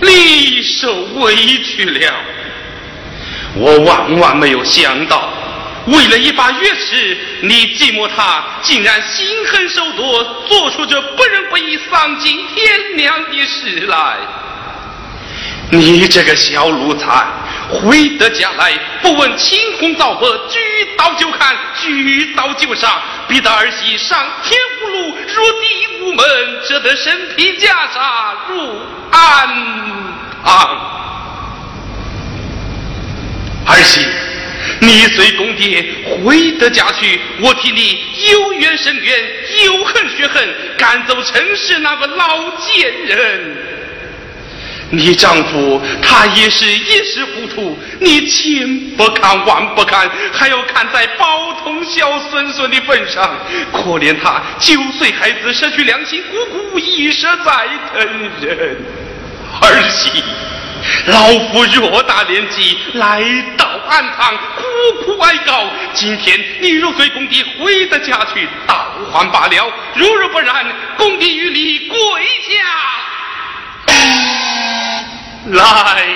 你受委屈了，我万万没有想到，为了一把钥匙，你寂寞他竟然心狠手毒，做出这不仁不义、丧尽天良的事来。你这个小奴才，回得家来不问青红皂白，举刀就砍，举刀就杀，逼得儿媳上天无路，入地无门，折得身披袈裟入安堂。儿媳，你随公爹回得家去，我替你有冤深冤，有恨血恨，赶走陈氏那个老贱人。你丈夫他也是一时糊涂，你千不看万不看，还要看在包同小孙孙的份上，可怜他九岁孩子失去良心，姑姑一舍再疼人。儿媳。老夫偌大年纪来到安堂，苦苦哀告。今天你若随公爹回得家去，倒还罢了；如若不然，公爹来。